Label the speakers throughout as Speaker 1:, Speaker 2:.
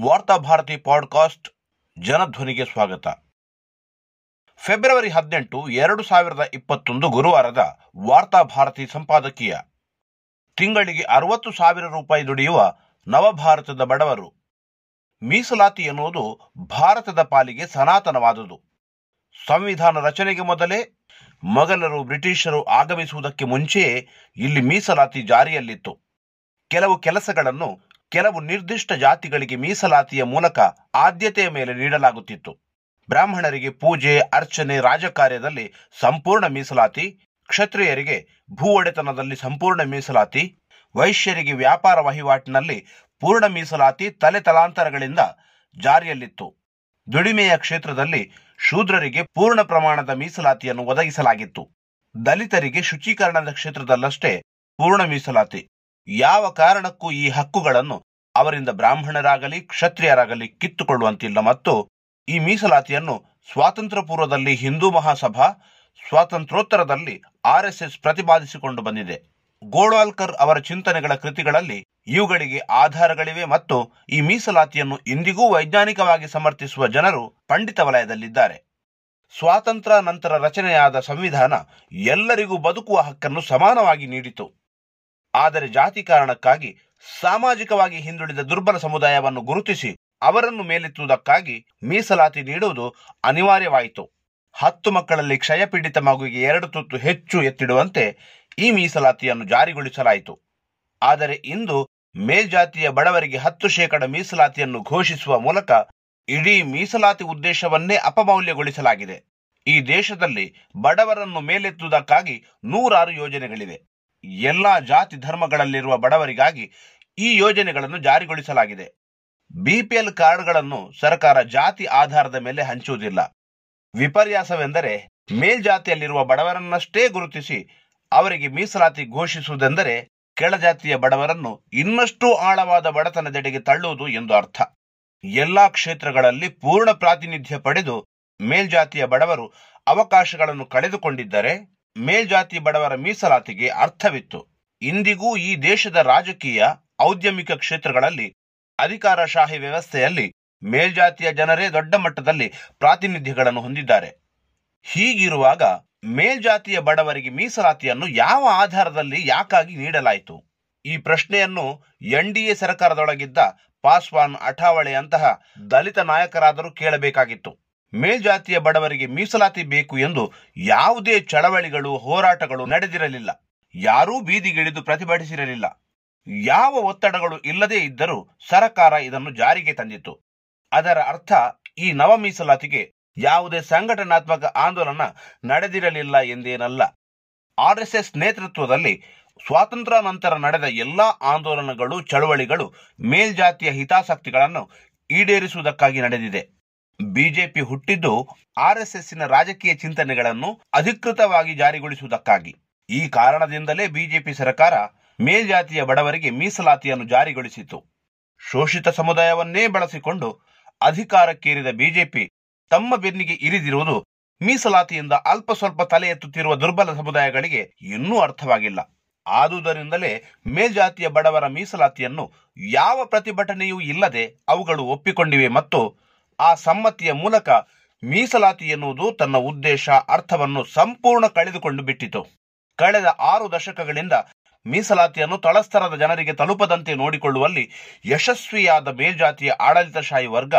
Speaker 1: Varthabharati podcast ಜನಧ್ವನಿಗೆ ಸ್ವಾಗತ. February ಹದಿನೆಂಟು, ಎರಡು ಸಾವಿರದ ಇಪ್ಪತ್ತೊಂದು ಗುರುವಾರದ ವಾರ್ತಾಭಾರತಿ ಸಂಪಾದಕೀಯ. ತಿಂಗಳಿಗೆ ಅರವತ್ತು ಸಾವಿರ ರೂಪಾಯಿ ದುಡಿಯುವ ನವಭಾರತದ ಬಡವರು. ಮೀಸಲಾತಿ ಎನ್ನುವುದು ಭಾರತದ ಪಾಲಿಗೆ ಸನಾತನವಾದುದು. ಸಂವಿಧಾನ ರಚನೆಗೆ ಮೊದಲೇ ಮೊಘಲರು ಬ್ರಿಟಿಷರು ಆಗಮಿಸುವುದಕ್ಕೆ ಮುಂಚೆಯೇ ಇಲ್ಲಿ ಮೀಸಲಾತಿ ಜಾರಿಯಲ್ಲಿತ್ತು. ಕೆಲವು ಕೆಲಸಗಳನ್ನು ಕೆಲವು ನಿರ್ದಿಷ್ಟ ಜಾತಿಗಳಿಗೆ ಮೀಸಲಾತಿಯ ಮೂಲಕ ಆದ್ಯತೆಯ ಮೇಲೆ ನೀಡಲಾಗುತ್ತಿತ್ತು. ಬ್ರಾಹ್ಮಣರಿಗೆ ಪೂಜೆ, ಅರ್ಚನೆ, ರಾಜಕಾರ್ಯದಲ್ಲಿ ಸಂಪೂರ್ಣ ಮೀಸಲಾತಿ, ಕ್ಷತ್ರಿಯರಿಗೆ ಭೂ ಒಡೆತನದಲ್ಲಿ ಸಂಪೂರ್ಣ ಮೀಸಲಾತಿ, ವೈಶ್ಯರಿಗೆ ವ್ಯಾಪಾರ ವಹಿವಾಟಿನಲ್ಲಿ ಪೂರ್ಣ ಮೀಸಲಾತಿ ತಲೆ ತಲಾಂತರಗಳಿಂದ ಜಾರಿಯಲ್ಲಿತ್ತು. ದುಡಿಮೆಯ ಕ್ಷೇತ್ರದಲ್ಲಿ ಶೂದ್ರರಿಗೆ ಪೂರ್ಣ ಪ್ರಮಾಣದ ಮೀಸಲಾತಿಯನ್ನು ಒದಗಿಸಲಾಗಿತ್ತು. ದಲಿತರಿಗೆ ಶುಚೀಕರಣದ ಕ್ಷೇತ್ರದಲ್ಲಷ್ಟೇ ಪೂರ್ಣ ಮೀಸಲಾತಿ. ಯಾವ ಕಾರಣಕ್ಕೂ ಈ ಹಕ್ಕುಗಳನ್ನು ಅವರಿಂದ ಬ್ರಾಹ್ಮಣರಾಗಲಿ, ಕ್ಷತ್ರಿಯರಾಗಲಿ ಕಿತ್ತುಕೊಳ್ಳುವಂತಿಲ್ಲ ಮತ್ತು ಈ ಮೀಸಲಾತಿಯನ್ನು ಸ್ವಾತಂತ್ರ್ಯ ಪೂರ್ವದಲ್ಲಿ ಹಿಂದೂ ಮಹಾಸಭಾ ಸ್ವಾತಂತ್ರ್ಯೋತ್ತರದಲ್ಲಿ ಆರ್ಎಸ್ಎಸ್ ಪ್ರತಿಪಾದಿಸಿಕೊಂಡು ಬಂದಿದೆ. ಗೋಳ್ವಾಲ್ಕರ್ ಅವರ ಚಿಂತನೆಗಳ ಕೃತಿಗಳಲ್ಲಿ ಇವುಗಳಿಗೆ ಆಧಾರಗಳಿವೆ ಮತ್ತು ಈ ಮೀಸಲಾತಿಯನ್ನು ಇಂದಿಗೂ ವೈಜ್ಞಾನಿಕವಾಗಿ ಸಮರ್ಥಿಸುವ ಜನರು ಪಂಡಿತ ವಲಯದಲ್ಲಿದ್ದಾರೆ. ಸ್ವಾತಂತ್ರ್ಯ ನಂತರ ರಚನೆಯಾದ ಸಂವಿಧಾನ ಎಲ್ಲರಿಗೂ ಬದುಕುವ ಹಕ್ಕನ್ನು ಸಮಾನವಾಗಿ ನೀಡಿತು. ಆದರೆ ಜಾತಿ ಕಾರಣಕ್ಕಾಗಿ ಸಾಮಾಜಿಕವಾಗಿ ಹಿಂದುಳಿದ ದುರ್ಬಲ ಸಮುದಾಯವನ್ನು ಗುರುತಿಸಿ ಅವರನ್ನು ಮೇಲೆತ್ತುವುದಕ್ಕಾಗಿ ಮೀಸಲಾತಿ ನೀಡುವುದು ಅನಿವಾರ್ಯವಾಯಿತು. ಹತ್ತು ಮಕ್ಕಳಲ್ಲಿ ಕ್ಷಯಪೀಡಿತ ಮಗುವಿಗೆ ಎರಡು ತುತ್ತು ಹೆಚ್ಚು ಎತ್ತಿಡುವಂತೆ ಈ ಮೀಸಲಾತಿಯನ್ನು ಜಾರಿಗೊಳಿಸಲಾಯಿತು. ಆದರೆ ಇಂದು ಮೇಲ್ಜಾತಿಯ ಬಡವರಿಗೆ ಹತ್ತು ಶೇಕಡ ಮೀಸಲಾತಿಯನ್ನು ಘೋಷಿಸುವ ಮೂಲಕ ಇಡೀ ಮೀಸಲಾತಿ ಉದ್ದೇಶವನ್ನೇ ಅಪಮೌಲ್ಯಗೊಳಿಸಲಾಗಿದೆ. ಈ ದೇಶದಲ್ಲಿ ಬಡವರನ್ನು ಮೇಲೆತ್ತುವುದಕ್ಕಾಗಿ ನೂರಾರು ಯೋಜನೆಗಳಿವೆ. ಎಲ್ಲಾ ಜಾತಿ ಧರ್ಮಗಳಲ್ಲಿರುವ ಬಡವರಿಗಾಗಿ ಈ ಯೋಜನೆಗಳನ್ನು ಜಾರಿಗೊಳಿಸಲಾಗಿದೆ. ಬಿಪಿಎಲ್ ಕಾರ್ಡ್ಗಳನ್ನು ಸರ್ಕಾರ ಜಾತಿ ಆಧಾರದ ಮೇಲೆ ಹಂಚುವುದಿಲ್ಲ. ವಿಪರ್ಯಾಸವೆಂದರೆ ಮೇಲ್ಜಾತಿಯಲ್ಲಿರುವ ಬಡವರನ್ನಷ್ಟೇ ಗುರುತಿಸಿ ಅವರಿಗೆ ಮೀಸಲಾತಿ ಘೋಷಿಸುವುದೆಂದರೆ ಕೆಳಜಾತಿಯ ಬಡವರನ್ನು ಇನ್ನಷ್ಟು ಆಳವಾದ ಬಡತನದೆಡೆಗೆ ತಳ್ಳುವುದು ಎಂದು ಅರ್ಥ. ಎಲ್ಲಾ ಕ್ಷೇತ್ರಗಳಲ್ಲಿ ಪೂರ್ಣ ಪ್ರಾತಿನಿಧ್ಯ ಪಡೆದು ಮೇಲ್ಜಾತಿಯ ಬಡವರು ಅವಕಾಶಗಳನ್ನು ಕಳೆದುಕೊಂಡಿದ್ದರೆ ಮೇಲ್ಜಾತಿ ಬಡವರ ಮೀಸಲಾತಿಗೆ ಅರ್ಥವಿತ್ತು. ಇಂದಿಗೂ ಈ ದೇಶದ ರಾಜಕೀಯ ಔದ್ಯಮಿಕ ಕ್ಷೇತ್ರಗಳಲ್ಲಿ ಅಧಿಕಾರಶಾಹಿ ವ್ಯವಸ್ಥೆಯಲ್ಲಿ ಮೇಲ್ಜಾತಿಯ ಜನರೇ ದೊಡ್ಡ ಮಟ್ಟದಲ್ಲಿ ಪ್ರಾತಿನಿಧ್ಯಗಳನ್ನು ಹೊಂದಿದ್ದಾರೆ. ಹೀಗಿರುವಾಗ ಮೇಲ್ಜಾತಿಯ ಬಡವರಿಗೆ ಮೀಸಲಾತಿಯನ್ನು ಯಾವ ಆಧಾರದಲ್ಲಿ ಯಾಕಾಗಿ ನೀಡಲಾಯಿತು? ಈ ಪ್ರಶ್ನೆಯನ್ನು ಎನ್ಡಿಎ ಸರ್ಕಾರದೊಳಗಿದ್ದ ಪಾಸ್ವಾನ್ ಅಠಾವಳೆಯಂತಹ ದಲಿತ ನಾಯಕರಾದರೂ ಕೇಳಬೇಕಾಗಿತ್ತು. ಮೇಲ್ಜಾತಿಯ ಬಡವರಿಗೆ ಮೀಸಲಾತಿ ಬೇಕು ಎಂದು ಯಾವುದೇ ಚಳವಳಿಗಳು, ಹೋರಾಟಗಳು ನಡೆದಿರಲಿಲ್ಲ. ಯಾರೂ ಬೀದಿಗಿಳಿದು ಪ್ರತಿಭಟಿಸಿರಲಿಲ್ಲ. ಯಾವ ಒತ್ತಡಗಳು ಇಲ್ಲದೇ ಇದ್ದರೂ ಸರಕಾರ ಇದನ್ನು ಜಾರಿಗೆ ತಂದಿತ್ತು. ಅದರ ಅರ್ಥ, ಈ ನವ ಮೀಸಲಾತಿಗೆ ಯಾವುದೇ ಸಂಘಟನಾತ್ಮಕ ಆಂದೋಲನ ನಡೆದಿರಲಿಲ್ಲ ಎಂದೇನಲ್ಲ. ಆರ್ಎಸ್ಎಸ್ ನೇತೃತ್ವದಲ್ಲಿ ಸ್ವಾತಂತ್ರ್ಯ ನಂತರ ನಡೆದ ಎಲ್ಲಾ ಆಂದೋಲನಗಳು, ಚಳವಳಿಗಳು ಮೇಲ್ಜಾತಿಯ ಹಿತಾಸಕ್ತಿಗಳನ್ನು ಈಡೇರಿಸುವುದಕ್ಕಾಗಿ ನಡೆದಿದೆ. ಬಿಜೆಪಿ ಹುಟ್ಟಿದ್ದು ಆರ್ಎಸ್ಎಸ್ನ ರಾಜಕೀಯ ಚಿಂತನೆಗಳನ್ನು ಅಧಿಕೃತವಾಗಿ ಜಾರಿಗೊಳಿಸುವುದಕ್ಕಾಗಿ. ಈ ಕಾರಣದಿಂದಲೇ ಬಿಜೆಪಿ ಸರ್ಕಾರ ಮೇಲ್ಜಾತಿಯ ಬಡವರಿಗೆ ಮೀಸಲಾತಿಯನ್ನು ಜಾರಿಗೊಳಿಸಿತು ಶೋಷಿತ ಸಮುದಾಯವನ್ನೇ ಬಳಸಿಕೊಂಡು ಅಧಿಕಾರಕ್ಕೇರಿದ ಬಿಜೆಪಿ ತಮ್ಮ ಬೆನ್ನಿಗೆ ಇರಿದಿರುವುದು ಮೀಸಲಾತಿಯಿಂದ ಅಲ್ಪ ಸ್ವಲ್ಪ ತಲೆ ಎತ್ತುತ್ತಿರುವ ದುರ್ಬಲ ಸಮುದಾಯಗಳಿಗೆ ಇನ್ನೂ ಅರ್ಥವಾಗಿಲ್ಲ. ಆದುದರಿಂದಲೇ ಮೇಲ್ಜಾತಿಯ ಬಡವರ ಮೀಸಲಾತಿಯನ್ನು ಯಾವ ಪ್ರತಿಭಟನೆಯೂ ಇಲ್ಲದೆ ಅವುಗಳು ಒಪ್ಪಿಕೊಂಡಿವೆ ಮತ್ತು ಆ ಸಮ್ಮತಿಯ ಮೂಲಕ ಮೀಸಲಾತಿ ಎನ್ನುವುದು ತನ್ನ ಉದ್ದೇಶ, ಅರ್ಥವನ್ನು ಸಂಪೂರ್ಣ ಕಳೆದುಕೊಂಡು ಬಿಟ್ಟಿತು. ಕಳೆದ ಆರು ದಶಕಗಳಿಂದ ಮೀಸಲಾತಿಯನ್ನು ತಳಸ್ತರದ ಜನರಿಗೆ ತಲುಪದಂತೆ ನೋಡಿಕೊಳ್ಳುವಲ್ಲಿ ಯಶಸ್ವಿಯಾದ ಮೇಲ್ಜಾತಿಯ ಆಡಳಿತಶಾಹಿ ವರ್ಗ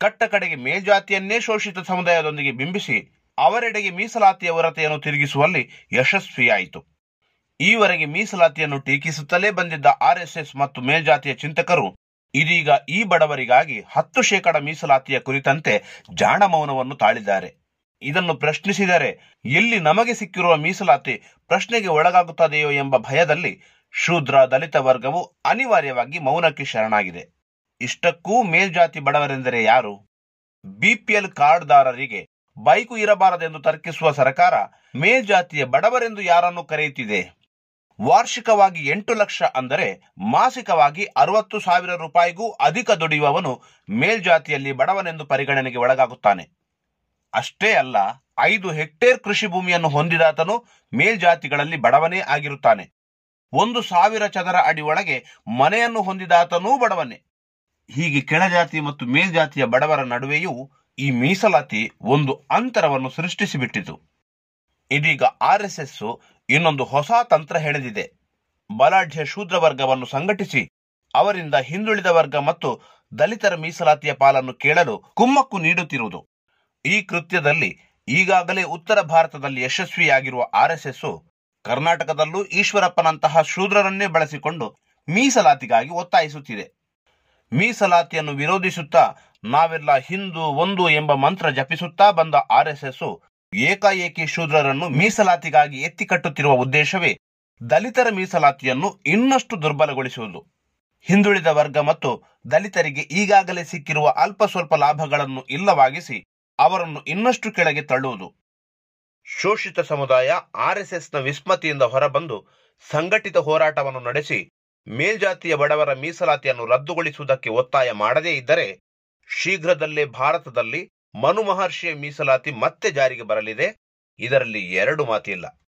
Speaker 1: ಕಟ್ಟ ಕಡೆಗೆ ಮೇಲ್ಜಾತಿಯನ್ನೇ ಶೋಷಿತ ಸಮುದಾಯದೊಂದಿಗೆ ಬಿಂಬಿಸಿ ಅವರೆಡೆಗೆ ಮೀಸಲಾತಿಯ ಹೊರತೆಯನ್ನು ತಿರುಗಿಸುವಲ್ಲಿ ಯಶಸ್ವಿಯಾಯಿತು. ಈವರೆಗೆ ಮೀಸಲಾತಿಯನ್ನು ಟೀಕಿಸುತ್ತಲೇ ಬಂದಿದ್ದ ಆರ್ಎಸ್ಎಸ್ ಮತ್ತು ಮೇಲ್ಜಾತಿಯ ಚಿಂತಕರು ಇದೀಗ ಈ ಬಡವರಿಗಾಗಿ ಹತ್ತು ಶೇಕಡ ಮೀಸಲಾತಿಯ ಕುರಿತಂತೆ ಜಾಣ ಮೌನವನ್ನು ತಾಳಿದ್ದಾರೆ. ಇದನ್ನು ಪ್ರಶ್ನಿಸಿದರೆ ಎಲ್ಲಿ ನಮಗೆ ಸಿಕ್ಕಿರುವ ಮೀಸಲಾತಿ ಪ್ರಶ್ನೆಗೆ ಒಳಗಾಗುತ್ತದೆಯೋ ಎಂಬ ಭಯದಲ್ಲಿ ಶೂದ್ರ ದಲಿತ ವರ್ಗವು ಅನಿವಾರ್ಯವಾಗಿ ಮೌನಕ್ಕೆ ಶರಣಾಗಿದೆ. ಇಷ್ಟಕ್ಕೂ ಮೇಲ್ಜಾತಿ ಬಡವರೆಂದರೆ ಯಾರು? ಬಿಪಿಎಲ್ ಕಾರ್ಡ್ದಾರರಿಗೆ ಬೈಕು ಇರಬಾರದೆಂದು ತರ್ಕಿಸುವ ಸರ್ಕಾರ ಮೇಲ್ಜಾತಿಯ ಬಡವರೆಂದು ಯಾರನ್ನು ಕರೆಯುತ್ತಿದೆ? ವಾರ್ಷಿಕವಾಗಿ ಎಂಟು ಲಕ್ಷ ಅಂದರೆ ಮಾಸಿಕವಾಗಿ ಅರವತ್ತು ಸಾವಿರ ರೂಪಾಯಿಗೂ ಅಧಿಕ ದುಡಿಯುವವನು ಮೇಲ್ಜಾತಿಯಲ್ಲಿ ಬಡವನೆಂದು ಪರಿಗಣನೆಗೆ ಒಳಗಾಗುತ್ತಾನೆ. ಅಷ್ಟೇ ಅಲ್ಲ, ಐದು ಹೆಕ್ಟೇರ್ ಕೃಷಿ ಭೂಮಿಯನ್ನು ಹೊಂದಿದಾತನು ಮೇಲ್ಜಾತಿಗಳಲ್ಲಿ ಬಡವನೇ ಆಗಿರುತ್ತಾನೆ. ಒಂದು ಸಾವಿರ ಚದರ ಅಡಿ ಒಳಗೆ ಮನೆಯನ್ನು ಹೊಂದಿದಾತನೂ ಬಡವನೇ. ಹೀಗೆ ಕೆಳಜಾತಿ ಮತ್ತು ಮೇಲ್ಜಾತಿಯ ಬಡವರ ನಡುವೆಯೂ ಈ ಮೀಸಲಾತಿ ಒಂದು ಅಂತರವನ್ನು ಸೃಷ್ಟಿಸಿಬಿಟ್ಟಿತು. ಇದೀಗ ಆರ್ಎಸ್ಎಸ್ ಇನ್ನೊಂದು ಹೊಸ ತಂತ್ರ ಹೆಣೆದಿದೆ. ಬಲಾಢ್ಯ ಶೂದ್ರ ವರ್ಗವನ್ನು ಸಂಘಟಿಸಿ, ಅವರಿಂದ ಹಿಂದುಳಿದ ವರ್ಗ ಮತ್ತು ದಲಿತರ ಮೀಸಲಾತಿಯ ಪಾಲನ್ನು ಕೇಳಲು ಕುಮ್ಮಕ್ಕು ನೀಡುತ್ತಿರುವುದು. ಈ ಕೃತ್ಯದಲ್ಲಿ ಈಗಾಗಲೇ ಉತ್ತರ ಭಾರತದಲ್ಲಿ ಯಶಸ್ವಿಯಾಗಿರುವ ಆರ್ಎಸ್ಎಸ್ ಕರ್ನಾಟಕದಲ್ಲೂ ಈಶ್ವರಪ್ಪನಂತಹ ಶೂದ್ರರನ್ನೇ ಬಳಸಿಕೊಂಡು ಮೀಸಲಾತಿಗಾಗಿ ಒತ್ತಾಯಿಸುತ್ತಿದೆ. ಮೀಸಲಾತಿಯನ್ನು ವಿರೋಧಿಸುತ್ತಾ ನಾವೆಲ್ಲ ಹಿಂದೂ, ಒಂದು ಎಂಬ ಮಂತ್ರ ಜಪಿಸುತ್ತಾ ಬಂದ ಆರ್ಎಸ್ಎಸ್ ಏಕಾಏಕಿ ಶೂದ್ರರನ್ನು ಮೀಸಲಾತಿಗಾಗಿ ಎತ್ತಿ ಕಟ್ಟುತ್ತಿರುವ ಉದ್ದೇಶವೇ ದಲಿತರ ಮೀಸಲಾತಿಯನ್ನು ಇನ್ನಷ್ಟು ದುರ್ಬಲಗೊಳಿಸುವುದು. ಹಿಂದುಳಿದ ವರ್ಗ ಮತ್ತು ದಲಿತರಿಗೆ ಈಗಾಗಲೇ ಸಿಕ್ಕಿರುವ ಅಲ್ಪ ಸ್ವಲ್ಪ ಲಾಭಗಳನ್ನು ಇಲ್ಲವಾಗಿಸಿ ಅವರನ್ನು ಇನ್ನಷ್ಟು ಕೆಳಗೆ ತಳ್ಳುವುದು. ಶೋಷಿತ ಸಮುದಾಯ ಆರ್ಎಸ್ಎಸ್ನ ವಿಸ್ಮತಿಯಿಂದ ಹೊರಬಂದು ಸಂಘಟಿತ ಹೋರಾಟವನ್ನು ನಡೆಸಿ ಮೇಲ್ಜಾತಿಯ ಬಡವರ ಮೀಸಲಾತಿಯನ್ನು ರದ್ದುಗೊಳಿಸುವುದಕ್ಕೆ ಒತ್ತಾಯ ಮಾಡದೇ ಇದ್ದರೆ ಶೀಘ್ರದಲ್ಲೇ ಭಾರತದಲ್ಲಿ ಮನು ಮಹರ್ಷಿಯ ಮೀಸಲಾತಿ ಮತ್ತೆ ಜಾರಿಗೆ ಬರಲಿದೆ. ಇದರಲ್ಲಿ ಎರಡು ಮಾತಿಲ್ಲ.